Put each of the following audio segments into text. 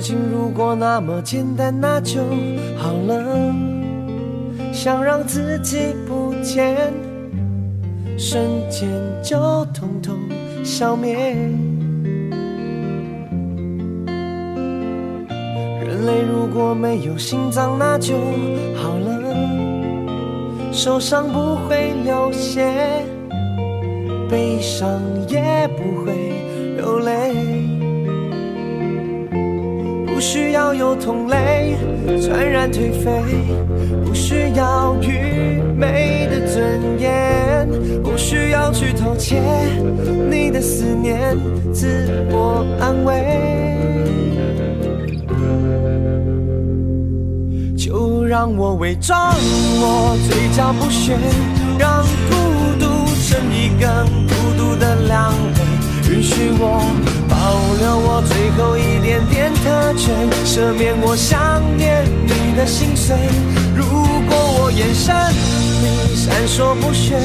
事情如果那么简单，那就好了。想让自己不见，瞬间就统统消灭。人类如果没有心脏，那就好了。受伤不会流血，悲伤也不会流泪。不需要有同类传染颓废，不需要愚昧的尊严，不需要去偷窃你的思念，自我安慰。就让我伪装我嘴角不屑，让孤独成一根孤独的两肋，允许我。保留我最后一点点特权，赦免我想念你的心碎。如果我眼神你闪烁不屑，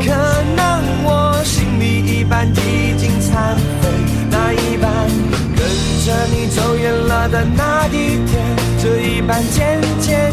可能我心里一半已经残废，那一半跟着你走远了的那一天，这一半渐渐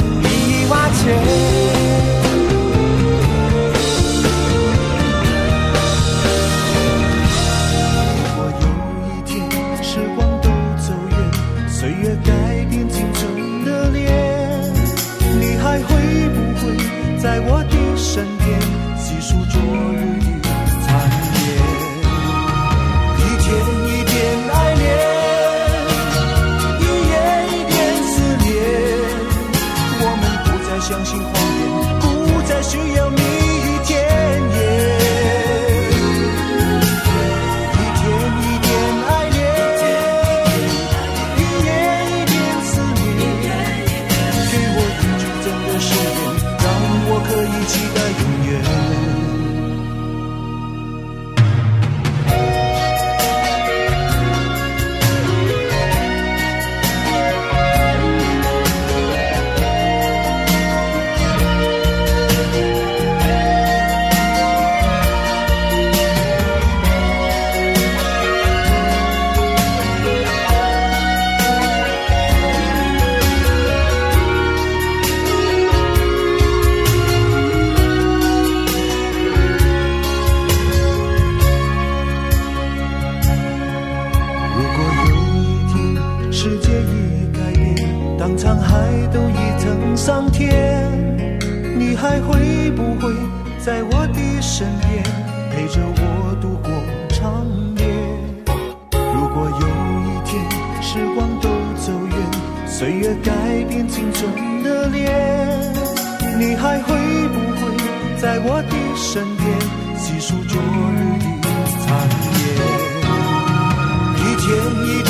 身边细数昨日的残夜。一天一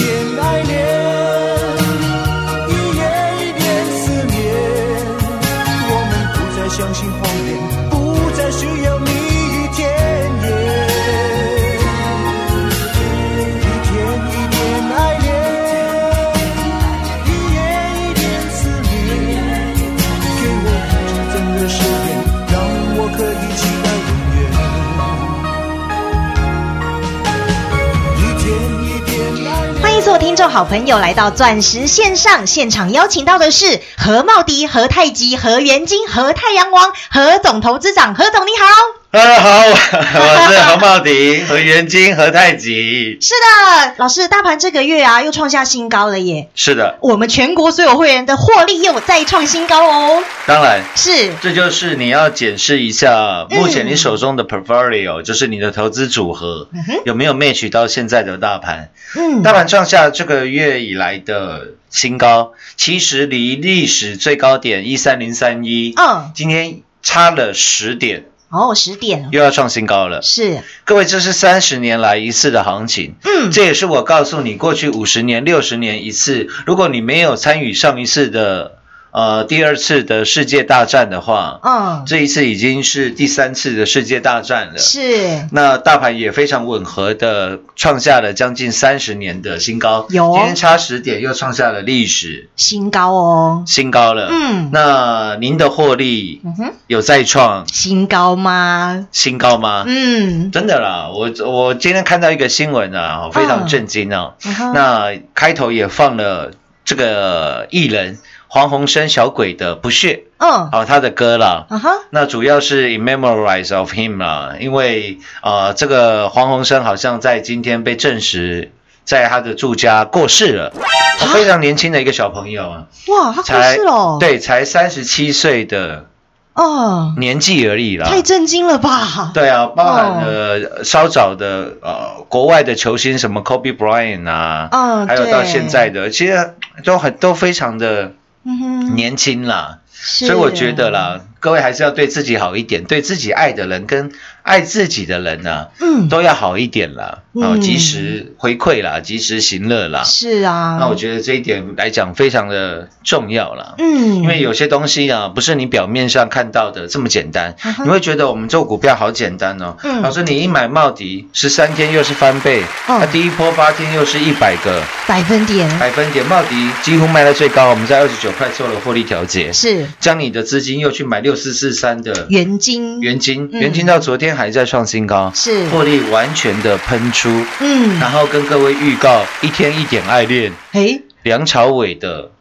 观众好朋友来到钻石线上现场，邀请到的是何茂迪、何太极、何元金、何太阳王、何总投资长。何总你好。大家好，我是何茂迪、何元金、何太极。是的，老师，大盘这个月啊又创下新高了耶。是的，我们全国所有会员的获利又再创新高哦。当然是，这就是你要检视一下目前你手中的 portfolio，就是你的投资组合有没有 match 到现在的大盘。嗯，大盘创下这个月以来的新高，其实离历史最高点一三零三一，嗯，今天差了十点。哦，十点又要创新高了。是，各位，这是三十年来一次的行情，嗯，这也是我告诉你，过去五十年、六十年一次。如果你没有参与上一次的呃第二次的世界大战的话，嗯，这一次已经是第三次的世界大战了。是，那大盘也非常吻合的创下了将近三十年的新高，有今天差十点又创下了历史新高哦，新高了。嗯那您的获利有再创新高吗？新高吗？嗯，真的啦，我我今天看到一个新闻啊，非常震惊啊。嗯那开头也放了这个艺人黄鸿升小鬼的不屑嗯，哦，他的歌啦。啊哈，那主要是 in memorize of him 啦，因为呃，这个黄鸿升好像在今天被证实在他的住家过世了，哦非常年轻的一个小朋友啊，哇，他过才世了，，对，才三十七岁的哦，年纪而已啦。太震惊了吧？对啊，包含了稍早的呃国外的球星，什么 Kobe Bryant 啊，嗯还有到对现在的，其实都很都非常的嗯哼，年轻啦。所以我觉得，啦，各位还是要对自己好一点，对自己爱的人跟爱自己的人呢、嗯，都要好一点啦。哦，嗯。及时回馈啦，及时行乐啦。是啊，那我觉得这一点来讲非常的重要啦。嗯，因为有些东西啊，不是你表面上看到的这么简单，嗯你会觉得我们做股票好简单哦。嗯。老师，你一买茂迪，十三天又是翻倍，嗯。那第一波八天又是一百个。百分点。百分点，茂迪几乎卖到最高，我们在二十九块做了获利调节，是。将你的资金又去买六四四三的元金，元金，嗯。元金到昨天还在创新高，是。获利完全的喷出，嗯，然后跟各位预告一天一点爱恋嘿，梁朝伟的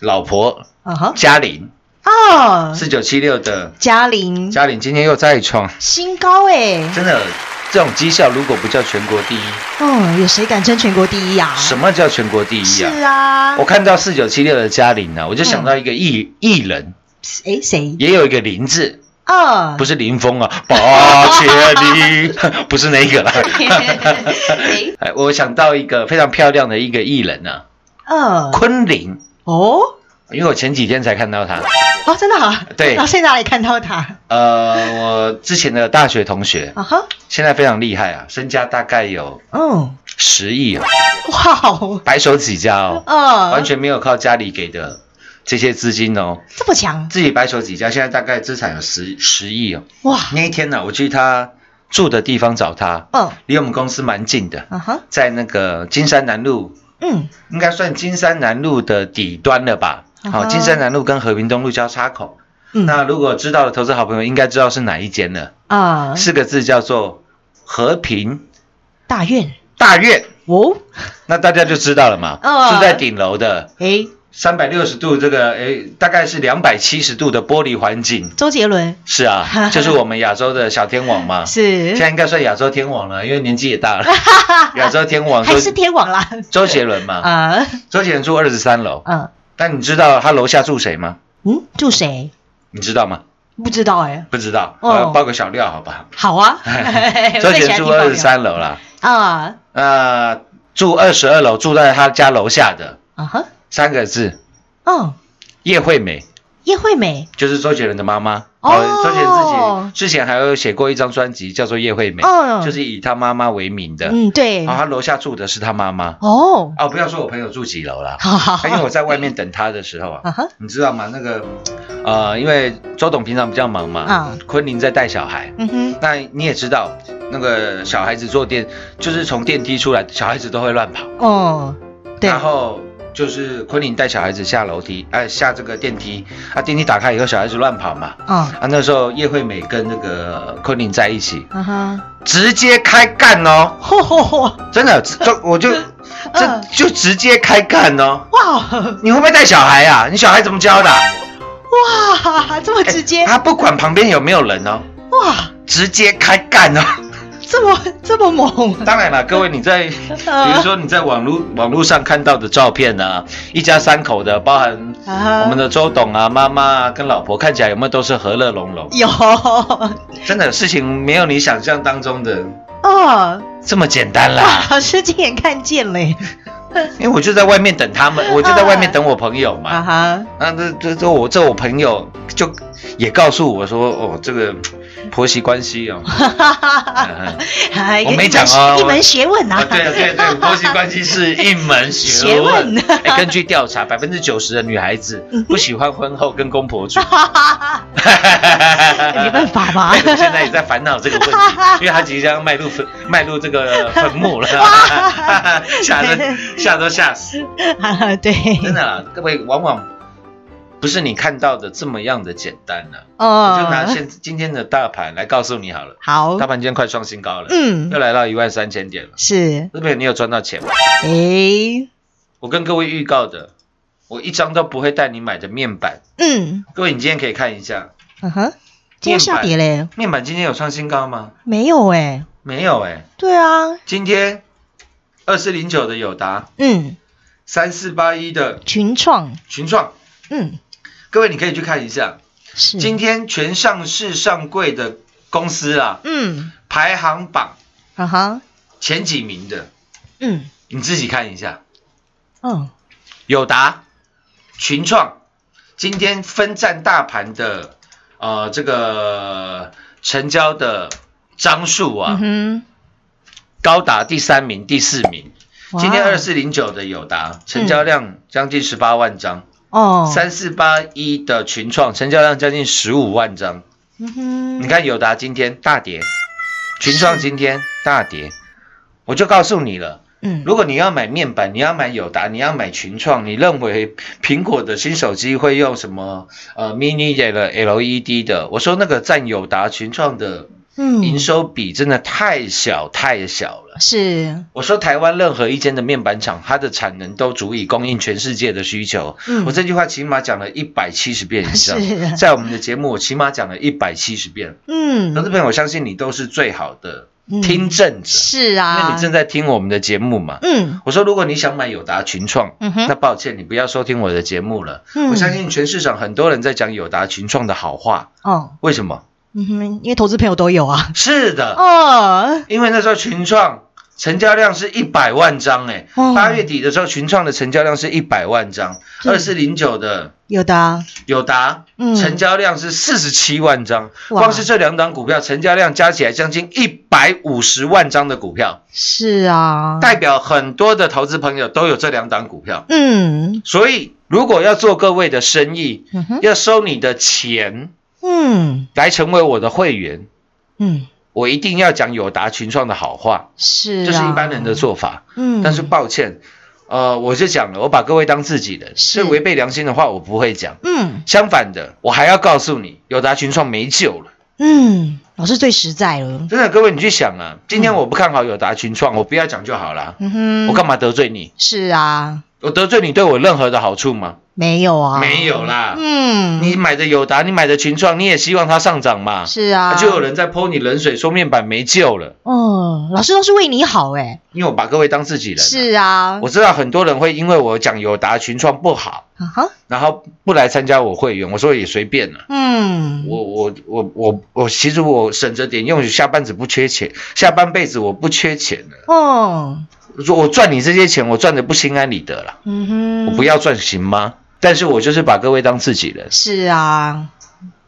老婆啊哈，嘉玲，哦，四九七六的嘉玲。嘉玲今天又再创，新高哎，真的这种绩效如果不叫全国第一，哦，有谁敢称全国第一呀？什么叫全国第一啊？是啊？啊，我看到四九七六的嘉玲呢，我就想到一个艺艺人，诶谁？也有一个林字，啊，不是林峰啊，八千里，不是那个。啦。哎，我想到一个非常漂亮的一个艺人呢、嗯，昆凌，哦，因为我前几天才看到他。哦，真的啊，对。到现在还看到他，呃，我之前的大学同学，啊哈，现在非常厉害啊，身家大概有嗯，十亿啊，哇哦，白手起家哦，嗯，完全没有靠家里给的这些资金哦，这么强，自己白手起家，现在大概资产有十十亿哦。哇，那一天呢、我去他住的地方找他，嗯，离我们公司蛮近的，在那个金山南路，嗯，应该算金山南路的底端了吧？好、金山南路跟和平东路交叉口。嗯。那如果知道的投资好朋友应该知道是哪一间了，啊，四个字叫做和平大院，大院。哦，那大家就知道了嘛，哦。住在顶楼的。诶，三百六十度这个，诶，大概是两百七十度的玻璃环境。周杰伦。是啊，就是我们亚洲的小天王嘛。是。现，在应该算亚洲天王了，因为年纪也大了。亚洲天王周还是天王啦，周杰伦嘛，啊，周杰伦住二十三楼，嗯。但你知道他楼下住谁吗？嗯，住谁？你知道吗？不知道哎，不知道，哦。我爆个小料好吧？好？啊，周杰伦住二十三楼啦，啊，呃，住二十二楼，住在他家楼下的。啊哈，三个字。嗯，叶惠美，叶惠美，就是周杰伦的妈妈。哦。周杰伦自己之前还有写过一张专辑，叫做《叶惠美》，哦就是以他妈妈为名的。嗯，对。然，后他楼下住的是他妈妈。哦，哦，不要说我朋友住几楼啦，好好好因为我在外面等他的时候啊，你知道吗？那个呃，因为周董平常比较忙嘛，啊。昆凌在带小孩，嗯哼，那你也知道，那个小孩子坐电，就是从电梯出来，小孩子都会乱跑，哦，对，然后。就是昆凌带小孩子下楼梯，哎、下这个电梯，啊，电梯打开以后，小孩子乱跑嘛，嗯，啊，那时候叶惠美跟那个昆凌在一起，啊哈，直接开干哦，真的，就 我就这嗯就直接开干哦。哇。你会不会带小孩啊？你小孩怎么教的啊、哇，这么直接。哎，他不管旁边有没有人哦，哇，直接开干哦。这么这么猛，当然了，各位你在，呃比如说你在网络网络上看到的照片啊，一家三口的，包含啊。我们的周董啊、妈妈啊跟老婆，看起来有没有都是和乐融融？有。真的事情没有你想象当中的哦，这么简单，啦。老师亲眼看见嘞，因为我就在外面等他们，我就在外面等我朋友嘛。啊哈，那这这这我这我朋友就也告诉我说，哦，这个婆媳关系哦。我没讲哦一门学问啊，啊。对啊，对啊对啊，婆媳关系是一门学学问根据调查，百分之九十的女孩子不喜欢婚后跟公婆住。没办法嘛妹子现在也在烦恼这个问题，因为她即将迈入坟迈入这个坟墓了，吓得吓都吓死。对，真的，各位往往不是你看到的这么样的简单了。哦。我就拿现今天的大盘来告诉你好了，好。大，盘今天快创新高了，嗯。又，来到一万三千点了。是，这边你有赚到钱吗？诶，我跟各位预告的，我一张都不会带你买的面板，嗯，各位你今天可以看一下，嗯哼，今天下跌嘞？面板今天有创新高吗？没有哎，没有哎、对啊，今天二四零九的友达，嗯，三四八一的群创，群创，嗯，各位你可以去看一下，是，今天全上市上柜的公司啊，嗯，排行榜啊哈，前几名的，嗯，你自己看一下，嗯，友达、群创，今天分占大盘的呃这个成交的张数啊，嗯高达第三名、第四名。今天二四零九的友达成交量将近十八万张，哦，三四八一的群创成交量将近十五万张。嗯哼，你看友达今天大跌，群创今天大跌，我就告诉你了。嗯，如果你要买面板，你要买友达，你要买群创，你认为苹果的新手机会用什么呃 mini 的 LED 的？我说那个占友达、群创的营嗯，收比真的太小太小了。是，我说台湾任何一间的面板厂，它的产能都足以供应全世界的需求。嗯。我这句话起码讲了一百七十遍以上。是，在我们的节目我起码讲了一百七十遍。投嗯，资朋友，我相信你都是最好的嗯。听证者，是啊。因为啊，你正在听我们的节目嘛。嗯。我说，如果你想买友达群创，嗯那抱歉，你不要收听我的节目了。嗯。我相信全市场很多人在讲友达群创的好话，哦，为什么？嗯哼，因为投资朋友都有啊，是的，哦，因为那时候群创成交量是一百万张，哎，哦。八月底的时候群创的成交量是一百万张，是。二四零九的。有的啊，友达嗯。成交量是四十七万张，哇。光是这两档股票成交量加起来将近一百五十万张的股票，是啊，代表很多的投资朋友都有这两档股票。嗯。所以，如果要做各位的生意，嗯哼，要收你的钱嗯。来成为我的会员，嗯，我一定要讲友达群创的好话，是啊，这是一般人的做法。嗯，但是抱歉，呃，我就讲了，我把各位当自己人，是。是违背良心的话，我不会讲。嗯。相反的，我还要告诉你，友达群创没救了。嗯，老师最实在了，真的，各位你去想啊，今天我不看好友达群创，我不要讲就好了。嗯哼，我干嘛得罪你？是啊，我得罪你对我任何的好处吗？没有啊，没有啦。嗯，你买的友达，你买的群创，你也希望它上涨嘛？是啊，就有人在泼你冷水，说面板没救了。哦，老师都是为你好哎，因为我把各位当自己人、，是啊，我知道很多人会因为我讲友达群创不好，然后不来参加我会员。我说也随便了。嗯，我我我我我，其实我省着点用，下半子不缺钱，下半辈子我不缺钱的。哦，说我赚你这些钱，我赚的不心安理得了，嗯哼，我不要赚行吗？但是我就是把各位当自己人，是啊，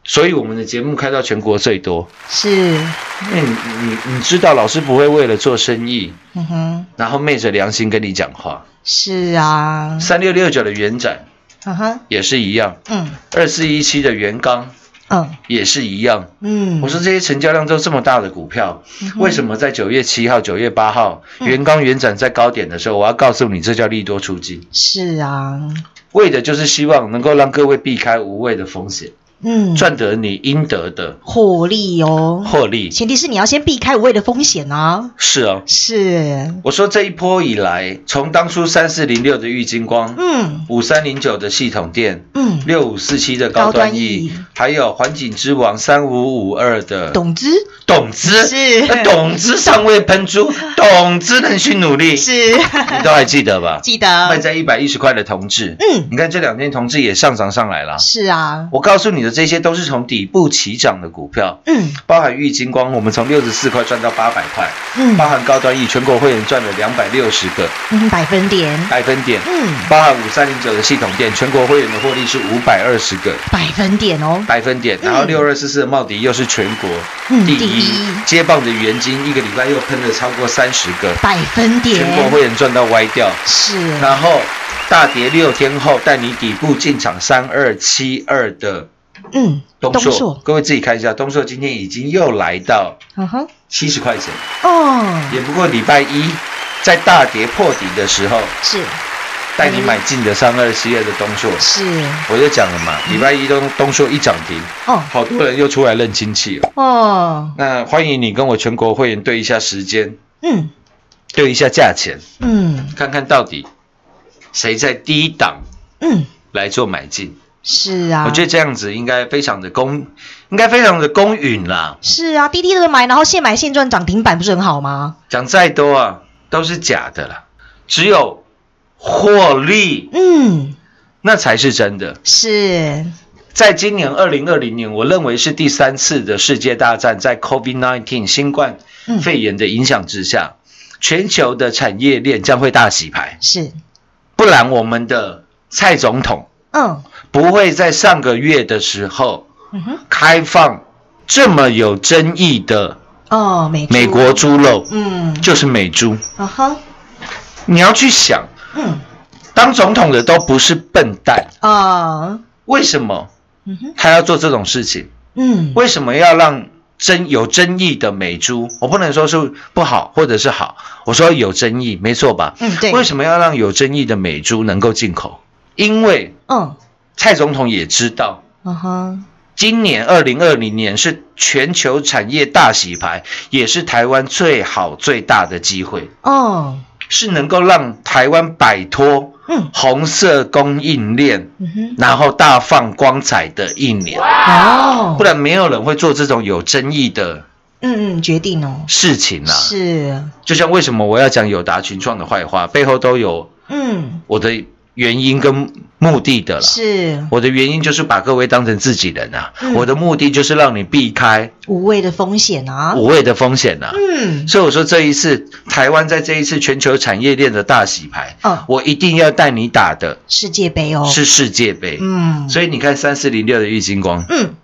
所以我们的节目开到全国最多。是，因为你你你知道，老师不会为了做生意，嗯哼，然后昧着良心跟你讲话。是啊，三六六九的元展嗯哼，也是一样，嗯。二四一七的元刚嗯。也是一样。嗯，我说这些成交量都这么大的股票，为什么在九月七号、九月八号元刚元展在高点的时候，我要告诉你，这叫利多出尽，是啊，为的就是希望能够让各位避开无谓的风险，嗯，赚得你应得的获利哦，获利。前提是你要先避开无谓的风险啊，是哦，是，我说这一波以来，从当初三四零六的玉金光，嗯。五三零九的系统店，嗯，六五四七的高高端端 E，E，还有环境之王三五五二的董之董资，是。那董资尚未喷出，董资能去努力，是，你都还记得吧？记得。卖，在一百一十块的同志，嗯，你看这两天同志也上涨上来了。是啊，我告诉你这些都是从底部起涨的股票，嗯。包含玉金光，我们从六十四块赚到八百块，嗯。包含高端 E 全国会员赚了两百六十个嗯，百分点，百分点，嗯，包含五三零九的系统店，全国会员的获利是五百二十个百分点哦，百分点，然后六二四四的茂迪又是全国嗯第一第一，接棒的元金一个礼拜又喷了超过三十个，百分点，全国会员赚到歪掉，是，然后大跌六天后带你底部进场三二七二的嗯，东硕，硕，各位自己看一下，东硕今天已经又来到嗯哼，七十块钱，哦，也不过礼拜一在大跌破底的时候是。带你买进的三二七二的东硕，是，我就讲了嘛，礼拜一东东硕一涨停，哦。好多人又出来认亲戚了。哦，那欢迎你跟我全国会员对一下时间，嗯。对一下价钱，嗯。看看到底谁在低档嗯，来做买进。是啊，我觉得这样子应该非常的公，应该非常的公允啦。是啊，滴滴的买，然后现买现赚涨停板，不是很好吗？讲再多啊，都是假的啦，只有获利。嗯，那才是真的。是，在今年二零二零年，我认为是第三次的世界大战，在 COVID nineteen 新冠嗯。肺炎的影响之下，全球的产业链将会大洗牌，是，不然我们的蔡总统嗯不会在上个月的时候开放这么有争议的哦，美猪。美国，猪肉，嗯，就是美猪。啊哈，你要去想，嗯。当总统的都不是笨蛋，啊，为什么他要做这种事情？嗯，为什么要让争有争议的美猪？我不能说是不好或者是好，我说有争议，没错吧？嗯对。为什么要让有争议的美猪能够进口？因为嗯蔡总统也知道，啊哈，今年二零二零年是全球产业大洗牌，也是台湾最好最大的机会，哦，是能够让台湾摆脱嗯。红色供应链，嗯哼，然后大放光彩的一年。哦。不，然没有人会做这种有争议的嗯嗯，决定哦，事情啊。是，就像为什么我要讲友达群创的坏话，背后都有嗯，我的原因跟目的的啦。是。我的原因就是把各位当成自己人啊，嗯。我的目的就是让你避开无谓的风险啊，无谓的风险啊。嗯，所以我说这一次台湾在这一次全球产业链的大洗牌，哦，我一定要带你打的世界杯哦，是世界杯。嗯，所以你看三四零六的玉金光，嗯，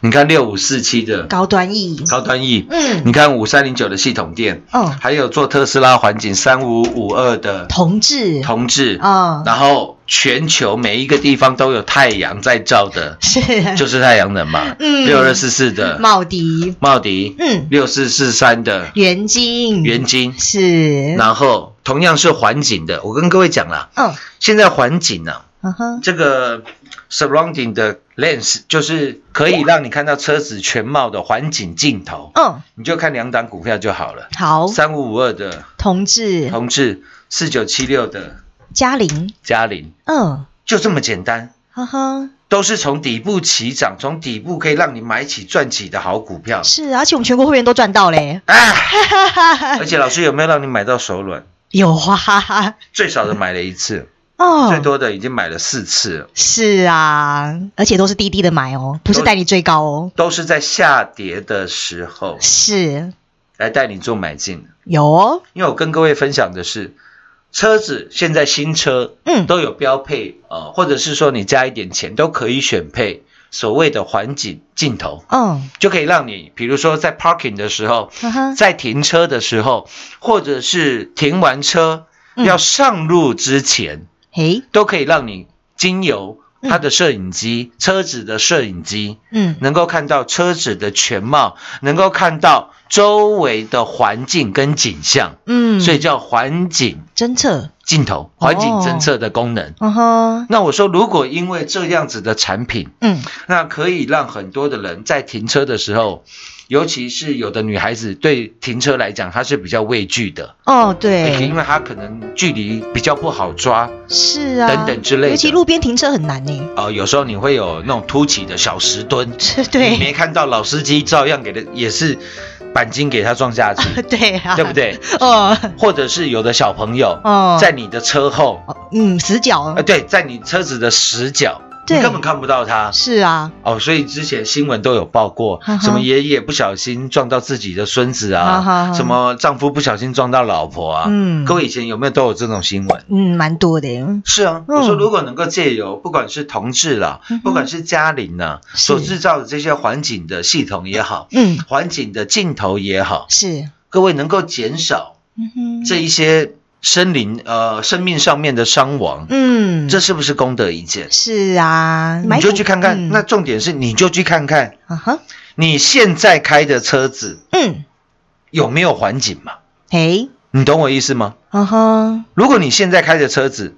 你看六五四七的高端 E，高端 E，嗯。你看五三零九的系统店，嗯，还有做特斯拉环境三五五二的同志，同志，啊，然后全球每一个地方都有太阳在照的，是，就是太阳能嘛。嗯。六二四四的茂迪，茂迪，嗯，六四四三的元晶，元晶，是，然后同样是环景的，我跟各位讲啦，嗯，现在环景呢、嗯哼，这个 surrounding 的 lens 就是可以让你看到车子全貌的环景镜头，嗯，你就看两档股票就好了。好，三五五二的。同志，同志，四九七六的。嘉玲，嘉玲，嗯，就这么简单。呵呵，都是从底部起涨，从底部可以让你买起赚起的好股票。是，而且我们全国会员都赚到嘞，啊！而且老师有没有让你买到手软？有啊，哈哈，最少的买了一次，哦，最多的已经买了四次。了，是啊，而且都是滴滴的买哦，不是都带你追高哦，都是在下跌的时候。是。来带你做买进。有哦，因为我跟各位分享的是，车子现在新车嗯，都有标配，呃，或者是说你加一点钱都可以选配所谓的环景镜头，嗯，就可以让你，比如说在 parking 的时候，在停车的时候，或者是停完车嗯。要上路之前，嘿，都可以让你经由它的摄影机、车子的摄影机，嗯，能够看到车子的全貌，能够看到周围的环境跟景象，嗯，所以叫环景侦测，镜头、环境侦测的功能。嗯哼，那我说，如果因为这样子的产品，嗯，那可以让很多的人在停车的时候，尤其是有的女孩子对停车来讲，她是比较畏惧的，哦，对。因，为她可能距离比较不好抓，是啊，等等之类的。尤其路边停车很难呢，哦、有时候你会有那种凸起的小石墩，是你，没看到老司机照样给的也是钣金给他撞下去，对啊，对不？对？哦，或者是有的小朋友哦，在你的车后，嗯死角。呃，，对，在你车子的死角对你根本看不到他。是啊，哦，所以之前新闻都有报过什么爷爷不小心撞到自己的孙子啊，哈什么丈夫不小心撞到老婆啊，嗯。各位以前有没有都有这种新闻？嗯，蛮多的。耶，是啊，嗯。我说如果能够借由不管是同志啦，嗯。不管是嘉玲呐，是。所制造的这些环境的系统也好，嗯，环境的镜头也好，是，各位能够减少这一些生灵呃生命上面的伤亡，嗯，这是不是功德一件？是啊，你就去看看，嗯。那重点是你就去看看啊哈，你现在开的车子嗯，有没有环境嘛？嘿，你懂我意思吗？啊哈，如果你现在开的车子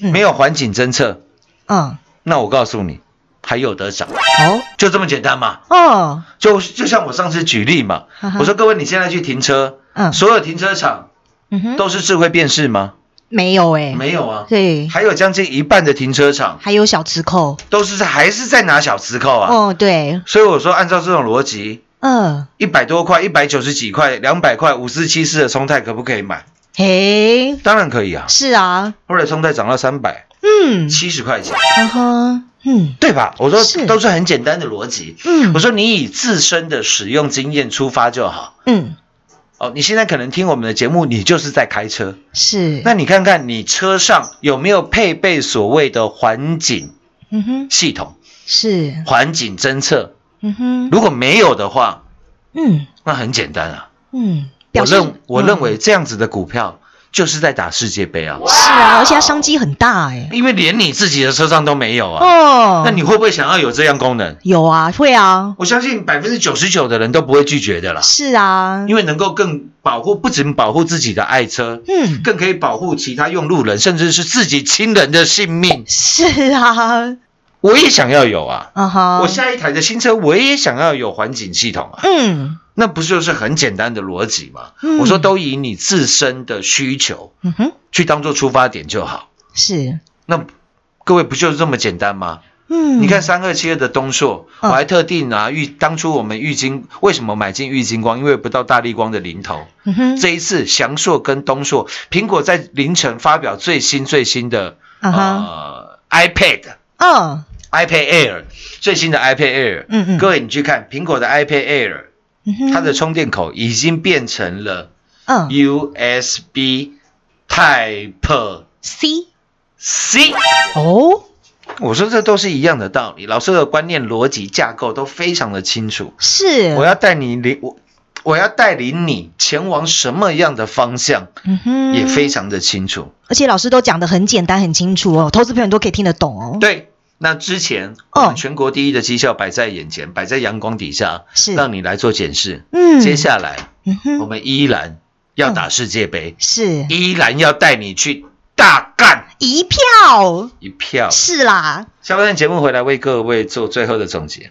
嗯。没有环境侦测，嗯，那我告诉你，还有得涨，哦，就这么简单嘛。哦，就就像我上次举例嘛。我说各位，你现在去停车，嗯。所有停车场嗯哼，都是智慧辨识吗？没有哎，没有啊，对，还有将近一半的停车场。还有小磁扣，都是在还是在拿小磁扣啊。哦，对，所以我说，按照这种逻辑，嗯，一百多块、一百九十几块、两百块、五四七四的松泰可不可以买？嘿，当然可以啊。是啊，后来松泰涨到三百嗯，七十块钱，呵呵，嗯。对吧？我说是。都是很简单的逻辑。嗯。我说你以自身的使用经验出发就好。嗯，哦，你现在可能听我们的节目，你就是在开车。是，那你看看你车上有没有配备所谓的环境嗯哼，系统、是，环境侦测？嗯哼，如果没有的话，嗯。那很简单啊。嗯，我认我嗯认为这样子的股票就是在打世界杯啊，是啊，而且它商机很大哎，因为连你自己的车上都没有啊。哦，那你会不会想要有这样功能？有啊，会啊，我相信百分之九十九的人都不会拒绝的啦，是啊，因为能够更保护，不仅保护自己的爱车，嗯，更可以保护其他用路人，甚至是自己亲人的性命。是啊，我也想要有啊，我下一台的新车我也想要有环境系统啊，嗯那不就是很简单的逻辑吗？嗯我说都以你自身的需求嗯哼，去当做出发点就好。是，那各位不就是这么简单吗？嗯，你看三二七二的东硕，嗯我还特地拿玉，当初我们玉金为什么买进玉金光？因为不到大力光的零头。嗯哼，这一次翔硕跟东硕，苹果在凌晨发表最新最新的呃 iPad。嗯。iPad Air 最新的 iPad Air，嗯嗯。各位你去看苹果的 iPad Air，它的充电口已经变成了嗯。USB Type C C。哦，我说这都是一样的道理，老师的观念、逻辑、架构都非常的清楚。是，我要带你领我，我要带领你前往什么样的方向，嗯哼，也非常的清楚。而且老师都讲的很简单很清楚哦，投资朋友都可以听得懂哦。对，那之前哦我们全国第一的绩效摆在眼前，摆在阳光底下，是让你来做检视。嗯，接下来嗯哼，我们依然要打世界杯，是依然要带你去大干一票，一票。是啦，下半段节目回来为各位做最后的总结。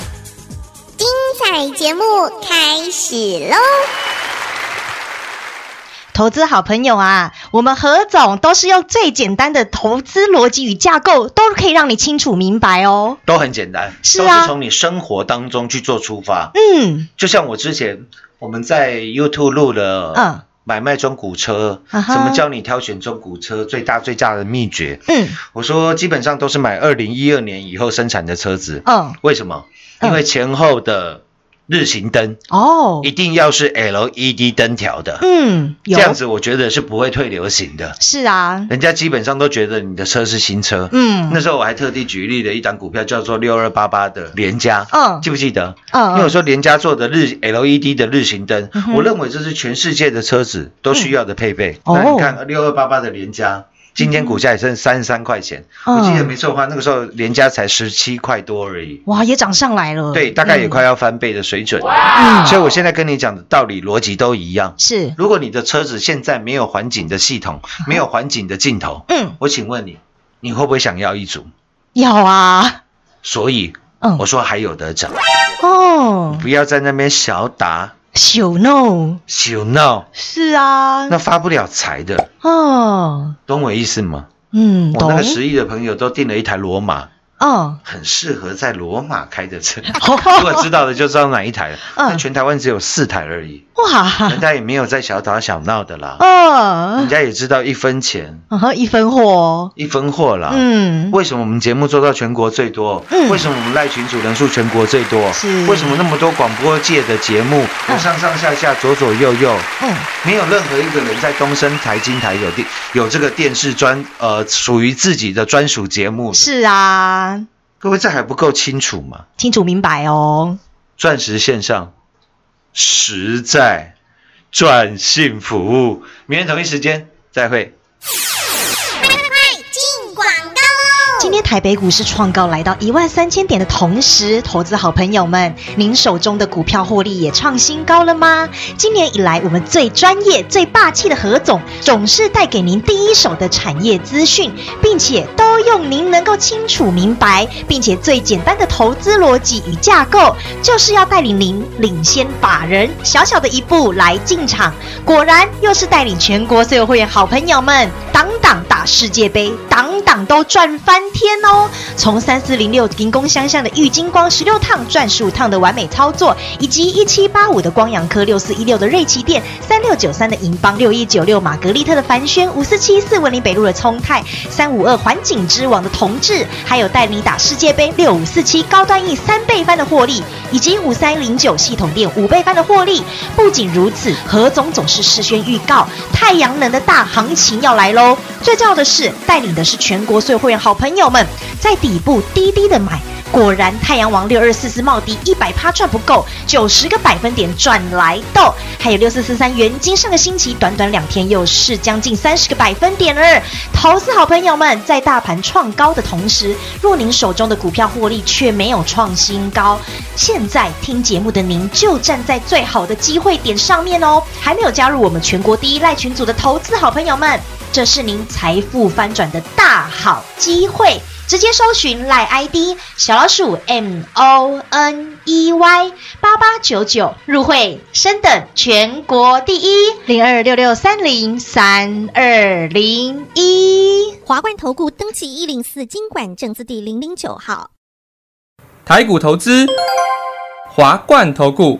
精彩节目开始喽！投资好朋友啊，我们何总都是用最简单的投资逻辑与架构，都可以让你清楚明白哦。都很简单，是啊都是从你生活当中去做出发。嗯，就像我之前我们在 YouTube 录了，嗯买卖中古车，怎么教你挑选中古车最大最大的秘诀？嗯我说基本上都是买二零一二年以后生产的车子，嗯，为什么？嗯因为前后的日行灯，哦一，定要是 LED 灯条的，嗯，有这样子我觉得是不会退流行的。是啊，人家基本上都觉得你的车是新车。嗯那时候我还特地举例了一档股票，叫做六二八八的联家，嗯记不记得？嗯因为我说联家做的日 LED 的日行灯，哼我认为这是全世界的车子都需要的配备。那你看六二八八的联家。今天股价也剩三十三块钱，嗯。我记得没错的话，那个时候联家才十七块多而已，哇，也涨上来了，对，大概也快要翻倍的水准。嗯，所以我现在跟你讲的道理逻辑都一样。是，如果你的车子现在没有环景的系统，没有环景的镜头，嗯，我请问你，你会不会想要一组？要啊，所以嗯。我说还有得涨，哦，不要在那边小打秀 no，小闹，是啊，那发不了财的，哦，懂我意思吗？嗯，我那个，十亿的朋友都订了一台罗马，哦，很适合在罗马开的车。如果知道的就知道哪一台了。嗯。那全台湾只有四台而已，哇。人，家也没有在小打小闹的啦，哦。人，家也知道一分钱。嗯哼，一分货，一分货啦。嗯，为什么我们节目做到全国最多？嗯。为什么我们赖群主人数全国最多？是。为什么那么多广播界的节目，上上下下、左左右右，嗯，没有任何一个人在东升台、金台有电有这个电视专呃属于自己的专属节目？是啊，各位这还不够清楚吗？清楚明白哦，钻石线上实在赚幸福，明天同一时间再会。今天台北股市创高来到一万三千点的同时，投资好朋友们，您手中的股票获利也创新高了吗？今年以来，我们最专业、最霸气的何总，总是带给您第一手的产业资讯，并且都用您能够清楚明白，并且最简单的投资逻辑与架构，就是要带领您领先法人，小小的一步来进场。果然，又是带领全国所有会员好朋友们，档档打世界杯，档都赚翻天哦！从三四零六银工相向的玉金光十六趟赚十五趟的完美操作，以及一七八五的光阳科六四一六的瑞奇店，三六九三的银邦六一九六玛格丽特的凡轩，五四七四文林北路的聪泰，三五二环景之王的同志，还有带你打世界杯六五四七高端 E 三倍翻的获利，以及五三零九系统店五倍翻的获利。不仅如此，何总总是事先预告太阳能的大行情要来喽。最重要的是，带领的是全全国所有会员好朋友们，在底部低低的买。果然，太阳王六二四四茂迪一百趴赚不够，九十个百分点赚来豆，还有六四四三元金，上个星期短短两天又是将近三十个百分点儿。投资好朋友们，在大盘创高的同时，若您手中的股票获利却没有创新高，现在听节目的您就站在最好的机会点上面哦。还没有加入我们全国第一赖群组的投资好朋友们，这是您财富翻转的大好机会。直接搜寻赖 ID 小老鼠 M O N E Y 八八九九入会，升等全国第一零二六六三零三二零一。华冠投顾登记一零四经管证字第零零九号。台股投资，华冠投顾。